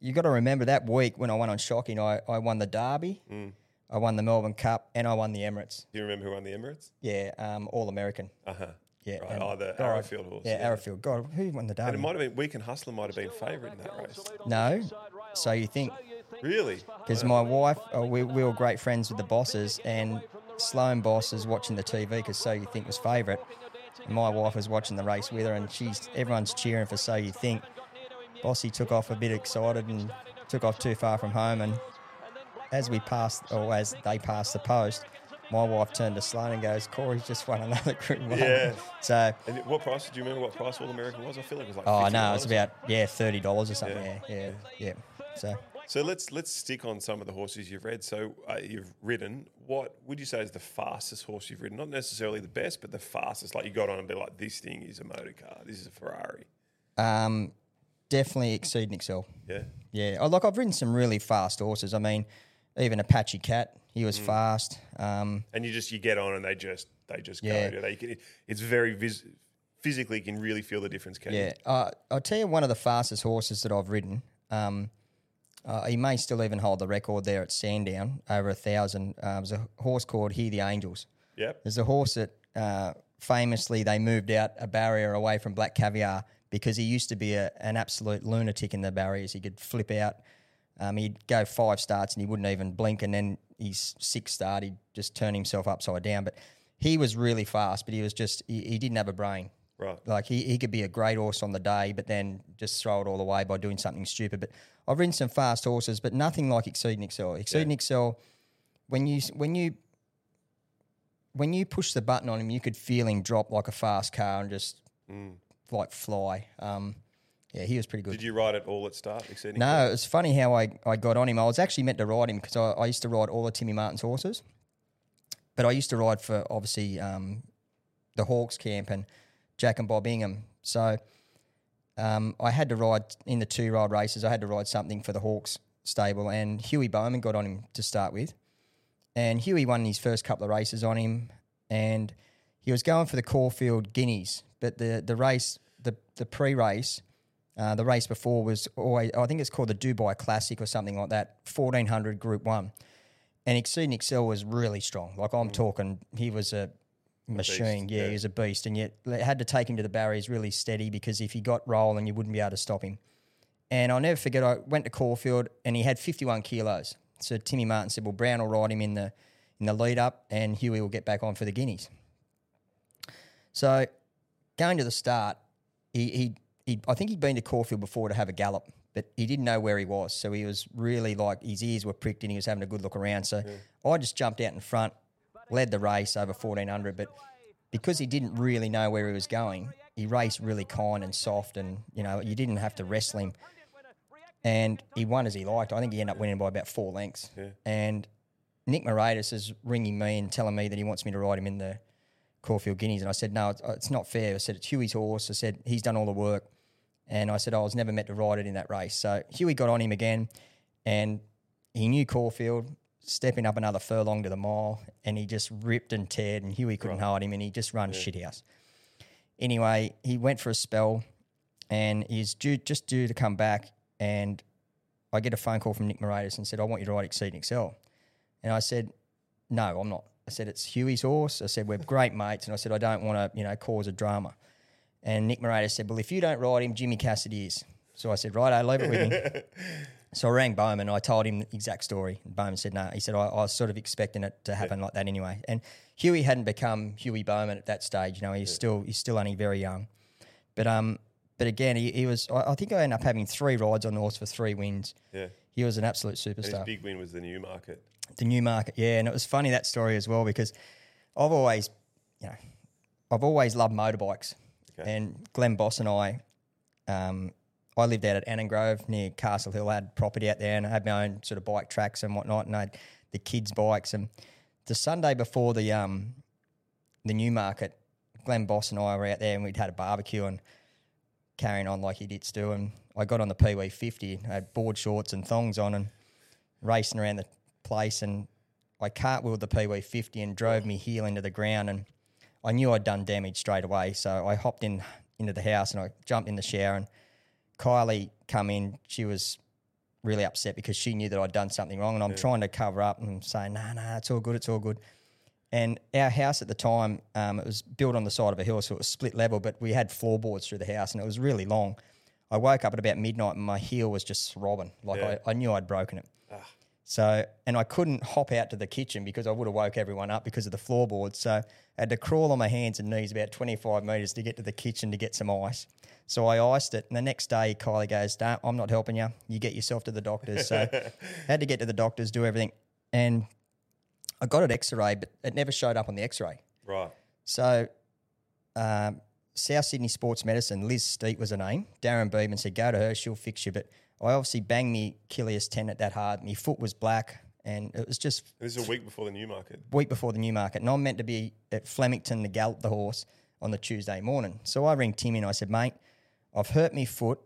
you got to remember that week when I went on shocking, I, I won the Derby, I won the Melbourne Cup, and I won the Emirates. Do you remember who won the Emirates? Yeah, um, All American. Uh huh. Yeah, Right. Oh, the God, Arrowfield horse. Yeah, Arrowfield. God, who won the Derby? And it might have been Weekend Hustler might have been favourite in that race. No, so you think Really? because my wife, oh, we, we were great friends with the bosses, and Sloan Boss is watching the TV because So You Think was favourite. And my wife was watching the race with her, and she's everyone's cheering for So You Think. Bossy took off a bit excited and took off too far from home, and as we passed, or as they passed the post, my wife turned to Sloan and goes, "Corey's just won another Group One." Yeah. <laughs> So. And what price? Do you remember what price All American was? I feel like it was like. Oh no, $50. it's about yeah thirty dollars or something. Yeah. Yeah, yeah, yeah. So So let's let's stick on some of the horses you've read. So uh, you've ridden. What would you say is the fastest horse you've ridden? Not necessarily the best, but the fastest. Like you got on and be like, this thing is a motor car. This is a Ferrari. um, definitely exceed Excel. Yeah. Yeah, oh, look, I've ridden some really fast horses. I mean, even Apache Cat, he Mm. was fast. Um, And you just you get on and they just they just Yeah. go. They can, it's very vis- physically you can really feel the difference. Can yeah, uh, I'll tell you one of the fastest horses that I've ridden. Um, uh, he may still even hold the record there at Sandown, over a thousand. Uh, it was a horse called Hear the Angels. Yep. There's a horse that uh, famously they moved out a barrier away from Black Caviar because he used to be a, an absolute lunatic in the barriers. He could flip out. Um, he'd go five starts and he wouldn't even blink, and then his sixth start he'd just turn himself upside down. But he was really fast, but he was just he, he didn't have a brain. Right. Like he, he could be a great horse on the day, but then just throw it all away by doing something stupid. But I've ridden some fast horses, but nothing like Exceed and Excel. Exceed and Excel, when you when you when you push the button on him, you could feel him drop like a fast car and just like fly. Um, yeah, he was pretty good. Did you ride it all at start? Exceeding No, was funny how I, I got on him. I was actually meant to ride him because I, I used to ride all of Timmy Martin's horses. But I used to ride for obviously um, the Hawkes camp and Jack and Bob Ingham. So um, I had to ride in the two ride races. I had to ride something for the Hawkes stable. And Huey Bowman got on him to start with. And Huey won his first couple of races on him. And he was going for the Caulfield Guineas. But the, the race, the, the pre race, uh, the race before was always, I think it's called the Dubai Classic or something like that, 1400 Group 1. And Exceed Excel was really strong. Like I'm talking, he was a machine. yeah, yeah. he was a beast. And yet had to take him to the barriers really steady because if he got rolling, you wouldn't be able to stop him. And I'll never forget, I went to Caulfield and he had 51 kilos. So Timmy Martin said, well, Brown will ride him in the, in the lead up and Huey will get back on for the Guineas. So going to the start, he, he, he I think he'd been to Caulfield before to have a gallop, but he didn't know where he was. So he was really like his ears were pricked and he was having a good look around. So I just jumped out in front, led the race over 1400, but because he didn't really know where he was going, he raced really kind and soft and, you know, you didn't have to wrestle him. And he won as he liked. I think he ended up winning by about four lengths. And Nick Moraitis is ringing me and telling me that he wants me to ride him in the Caulfield Guineas. And I said, no, it's, uh, it's not fair. I said, it's Huey's horse. I said, he's done all the work. And I said, I was never meant to ride it in that race. So Huey got on him again and he knew Caulfield, stepping up another furlong to the mile, and he just ripped and teared, and Huey couldn't hold him, and he just run shithouse. Anyway, he went for a spell, and he's due, just due to come back, and I get a phone call from Nick Moraitis and said, I want you to ride Exceed and Excel. And I said, no, I'm not. I said, it's Huey's horse. I said, we're great mates. And I said, I don't want to, you know, cause a drama. And Nick Moraitis said, well, if you don't ride him, Jimmy Cassidy is. So I said, right, I leave it with me. <laughs> so I rang Bowman. I told him the exact story. And Bowman said, no. He said, I, I was sort of expecting it to happen like that anyway. And Huey hadn't become Huey Bowman at that stage. You know, he's still he's still only very young. But um, but again, he, he was. I, I think I ended up having three rides on the horse for three wins. Yeah. He was an absolute And his superstar. big win was the Newmarket. The Newmarket, yeah, and it was funny that story as well because I've always, you know, I've always loved motorbikes, Okay. and Glenn Boss and I, um, I lived out at Annangrove near Castle Hill. I had property out there, and I had my own sort of bike tracks and whatnot, and I had the kids' bikes. And the Sunday before the um, the Newmarket, Glenn Boss and I were out there, and we'd had a barbecue and carrying on like idiots do. And I got on the Pee 50, I had board shorts and thongs on, and racing around the place and I cartwheeled the Pee 50 and drove me heel into the ground and I knew I'd done damage straight away. So I hopped in into the house and I jumped in the shower and Kylie come in. She was really upset because she knew that I'd done something wrong and I'm trying to cover up and say, no, no, it's all good, it's all good. And our house at the time, um, it was built on the side of a hill, so it was split level, but we had floorboards through the house and it was really long. I woke up at about midnight and my heel was just throbbing. Like Yeah. I, I knew I'd broken it. So, and I couldn't hop out to the kitchen because I would have woke everyone up because of the floorboards. So I had to crawl on my hands and knees about 25 metres to get to the kitchen to get some ice. So I iced it. And the next day, Kylie goes, I'm not helping you. You get yourself to the doctors. So <laughs> had to get to the doctors, do everything. And I got it x ray, but it never showed up on the x ray. Right. So, um, South Sydney Sports Medicine, Liz Steet was her name. Darren Beadman said, go to her, she'll fix you. But I obviously banged me Achilles tendon that hard. My foot was black, and it was just This is a week before the Newmarket. week before the Newmarket. And I'm meant to be at Flemington to gallop the horse on the Tuesday morning. So I ring Timmy and I said, mate, I've hurt me foot,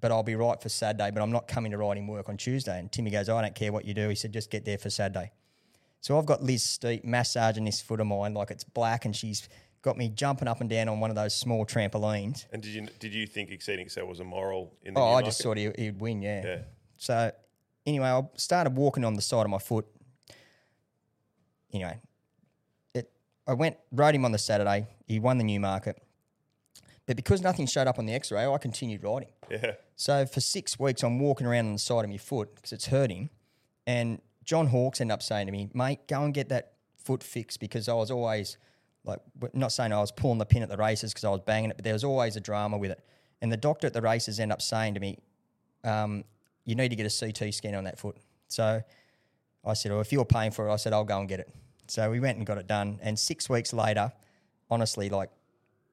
but I'll be right for Saturday, but I'm not coming to riding work on Tuesday. And Timmy goes, I don't care what you do. He said, just get there for Saturday. So I've got Liz Steep massaging this foot of mine like it's black, and she's got me jumping up and down on one of those small trampolines. And did you did you think Exceeding Excel was a moral in the Oh, I just thought he, he'd win, yeah. Yeah. So anyway, I started walking on the side of my foot. Anyway, it I went rode him on the Saturday. He won the Newmarket, but because nothing showed up on the X-ray, I continued riding. Yeah. So for six weeks, I'm walking around on the side of my foot because it's hurting. And John Hawkes ended up saying to me, "Mate, go and get that foot fixed," because I was always like, not saying I was pulling the pin at the races because I was banging it, but there was always a drama with it. And the doctor at the races ended up saying to me, um, "You need to get a CT scan on that foot." So I said, "Well, if you're paying for it," I said, "I'll go and get it." So we went and got it done. And six weeks later, honestly, like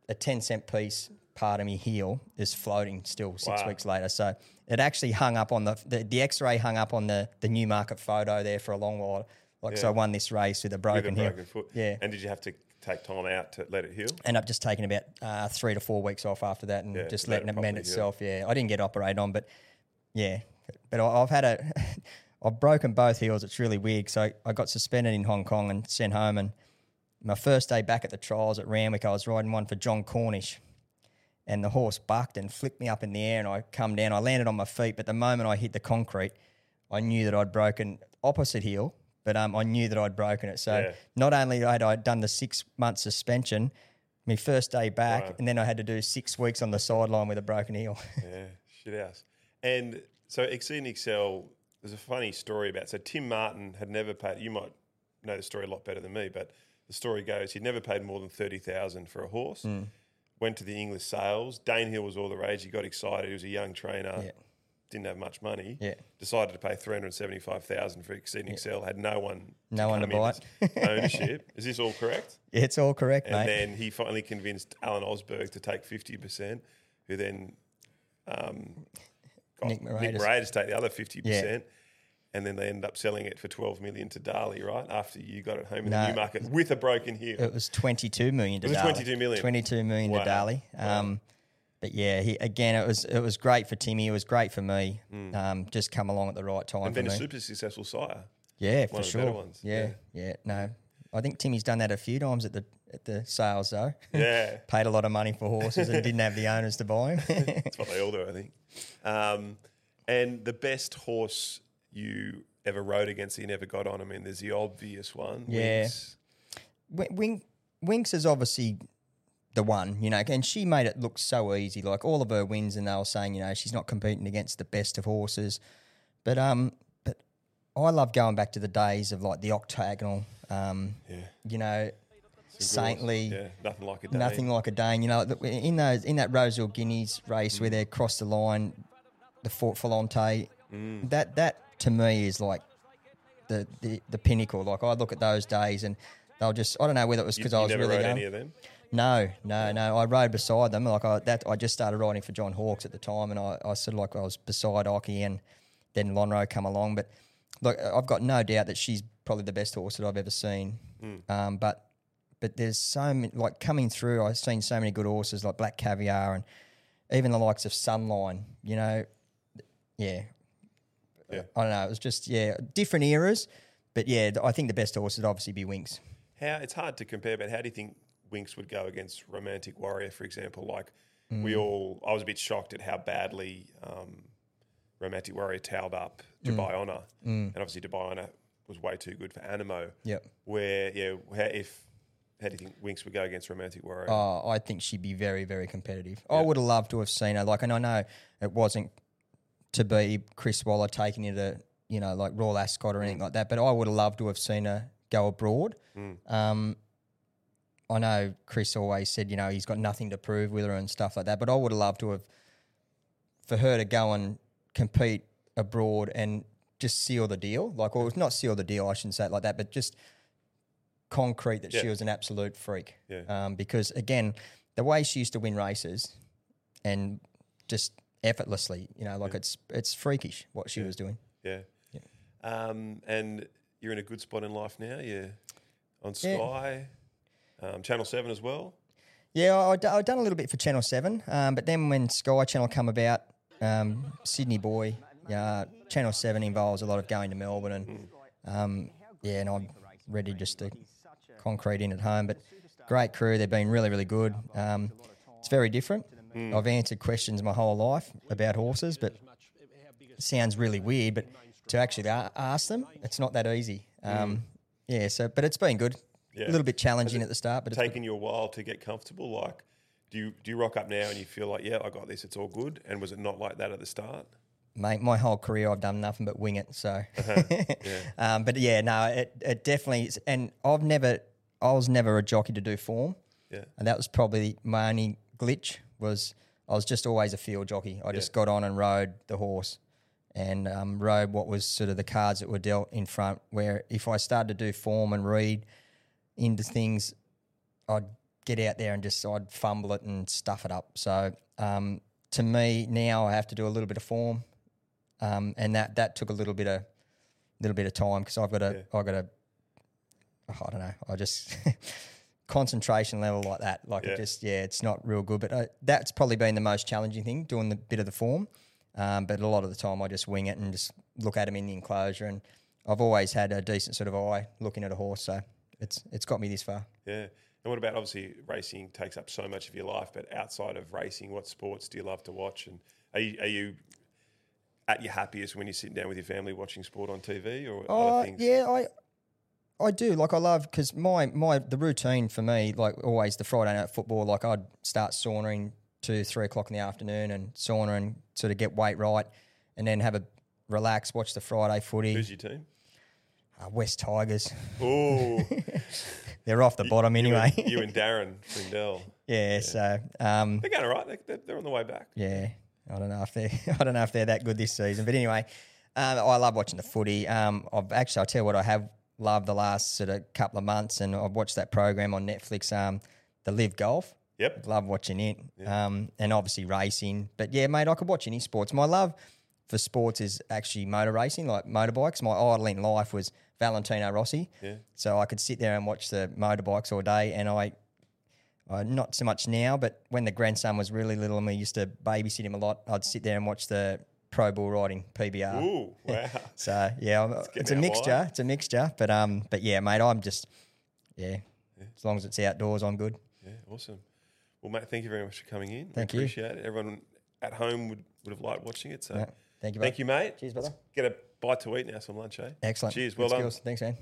a 10 cent piece part of me heel is floating still six Wow. weeks later. So it actually hung up on the, the, the x-ray hung up on the, the Newmarket photo there for a long while. Like, so I won this race with a With broken heel. broken foot. Yeah. And did you have to take time out to let it heal? End up just taking about uh, three to four weeks off after that and Yeah, just let letting it it mend heal. itself. Yeah. I didn't get operated on, but yeah. But I- I've had a, <laughs> I've broken both heels. It's really weird. So I got suspended in Hong Kong and sent home. And my first day back at the trials at Randwick, I was riding one for John Cornish. And the horse bucked and flicked me up in the air, and I come down. I landed on my feet, but the moment I hit the concrete, I knew that I'd broken opposite heel, but um, I knew that I'd broken it. So Yeah. not only had I done the six month suspension, my first day back, Wow. and then I had to do six weeks on the sideline with a broken heel. <laughs> Yeah, shit house. And so Exceed Excel, there's a funny story about. So Tim Martin had never paid. You might know the story a lot better than me, but the story goes he'd never paid more than thirty thousand for a horse. Hmm. Went to the English sales. Danehill was all the rage. He got excited. He was a young trainer. Yeah. Didn't have much money. Yeah. Decided to pay three hundred seventy-five thousand for Exceeding Excel. Had no one. No one to come in buy it. <laughs> ownership. Is this all correct? Yeah, it's all correct, And mate. then he finally convinced Alan Osberg to take 50%, who then um, got Nick. Moraitis to take the other 50%. and then they ended up selling it for twelve million to Darley, right? After you got it home in No. the Newmarket with a broken heel. It was 22 million to It was Darley. 22 million? 22 million Wow. to Darley. Um, But yeah, he, again, it was it was great for Timmy. It was great for me. Um, just come along at the right time and been a super successful sire. yeah, one for of sure. better ones. Yeah, yeah, No, I think Timmy's done that a few times at the at the sales though. <laughs> Yeah. Paid a lot of money for horses and didn't have the owners to buy him. <laughs> That's <laughs> what they all do, I think. Um, and the best horse you ever rode against that you never got on. I mean, there's the obvious one. Yeah. Winx. Win- Wing, Winx is obviously the one, you know, and she made it look so easy. Like all of her wins, and they were saying, you know, she's not competing against the best of horses. But um, but I love going back to the days of like the octagonal, um, Yeah. you know, saintly. Yeah, nothing like a day. Nothing like a Dane, you know. In those in that Rosehill Guineas race where they crossed the line, the Fort Volante, Mm. that that to me is like the, the the pinnacle. Like I look at those days and they'll just I don't know whether it was because I was never really young. Any of them? No, no, no. I rode beside them. Like I that I just started riding for John Hawkes at the time, and I, I sort of like I was beside Oki, and then Lonhro come along. But look, I've got no doubt that she's probably the best horse that I've ever seen. Um, but but there's so many like coming through. I've seen so many good horses like Black Caviar and even the likes of Sunline. You know, yeah. Yeah. I don't know. It was just yeah, different eras. But yeah, I think the best horse would obviously be Winx. How it's hard to compare, but how do you think Winx would go against Romantic Warrior, for example? Like we Mm. all, I was a bit shocked at how badly um, Romantic Warrior towed up Dubai Honor, and obviously Dubai Honor was way too good for Anamoe. Yep. Where yeah, how, if how do you think Winx would go against Romantic Warrior? Oh, I think she'd be very, very competitive. I would have loved to have seen her. Like, and I know it wasn't to be Chris Waller taking it to, you know, like Royal Ascot or anything like that, but I would have loved to have seen her go abroad. Um, I know Chris always said, you know, he's got nothing to prove with her and stuff like that, but I would have loved to have, for her to go and compete abroad and just seal the deal. Like, or not seal the deal, I shouldn't say it like that, but just concrete that she was an absolute freak. Yeah. Um, because again, the way she used to win races and just effortlessly, you know, like it's it's freakish what she was doing. yeah. Um, and you're in a good spot in life now. You're on Yeah. Sky, um, Channel Seven as well. Yeah, I, I, have done a little bit for Channel 7, um, but then when Sky Channel come about, um, Sydney boy, yeah, Channel 7 involves a lot of going to Melbourne and, um, yeah, and I'm ready just to concrete in at home. But great crew, they've been really, really good. Um, it's very different. I've answered questions my whole life about horses, but it sounds really weird, but to actually ask them, it's not that easy. Um, Yeah, so, but it's been good. Yeah. A little bit challenging at the start, but it's taken you a while to get comfortable? Like, do you do you rock up now and you feel like, yeah, I got this, it's all good? And was it not like that at the start? mate, my whole career I've done nothing but wing it. So, Uh-huh. <laughs> um, but yeah, no, it, it definitely is. And I've never, I was never a jockey to do form. Yeah. And that was probably my only glitch was I was just always a field jockey. I just got on and rode the horse and um, rode what was sort of the cards that were dealt in front. Where if I started to do form and read into things, I'd get out there and just I'd fumble it and stuff it up. So um, to me now, I have to do a little bit of form, um, and that that took a little bit of little bit of time because I've got a have got a I don't know I just <laughs> concentration level like that like Yeah. it just yeah it's not real good but uh, that's probably been the most challenging thing doing the bit of the form um, but a lot of the time I just wing it and just look at them in the enclosure and I've always had a decent sort of eye looking at a horse so it's it's got me this far Yeah. And what about obviously racing takes up so much of your life, but outside of racing, what sports do you love to watch? And are you, are you at your happiest when you're sitting down with your family watching sport on TV or Oh other uh, things? yeah, I I do. Like I love because my my the routine for me, like always the Friday night football. Like I'd start saunering to three o'clock in the afternoon and sauna and sort of get weight right, and then have a relax, watch the Friday footy. Who's your team? Uh, West Tigers, Oh, <laughs> they're off the bottom anyway. you, and, you and <laughs> Darren Frindell. yeah, so um, They're going all right. They- They're, they're on the way back. Yeah, I don't know if they <laughs> I don't know if they're that good this season, but anyway, um, I love watching the footy. Um, I've actually I'll tell you what I have loved the last sort of couple of months, and I've watched that program on Netflix, um, the Live Golf. Yep. Love watching it, um, and obviously racing. But yeah, mate, I could watch any sports. My love for sports is actually motor racing, like motorbikes. My idol in life was Valentino Rossi. Yeah. So I could sit there and watch the motorbikes all day, and I, uh, not so much now, but when the grandson was really little and we used to babysit him a lot, I'd sit there and watch the pro bull riding PBR. Ooh, wow. <laughs> So yeah, it's a mixture. wide. It's a mixture, but um, but yeah, mate, I'm just yeah. As long as it's outdoors, I'm good. yeah, awesome. Well, Matt, thank you very much for coming in. Thank we you. Appreciate it. Everyone at home would, would have liked watching it. So Yeah. Thank you. thank mate. you, mate. Cheers, brother. Get a bite to eat now, some lunch, eh? Excellent. Cheers. Well Good done. skills. Thanks, man.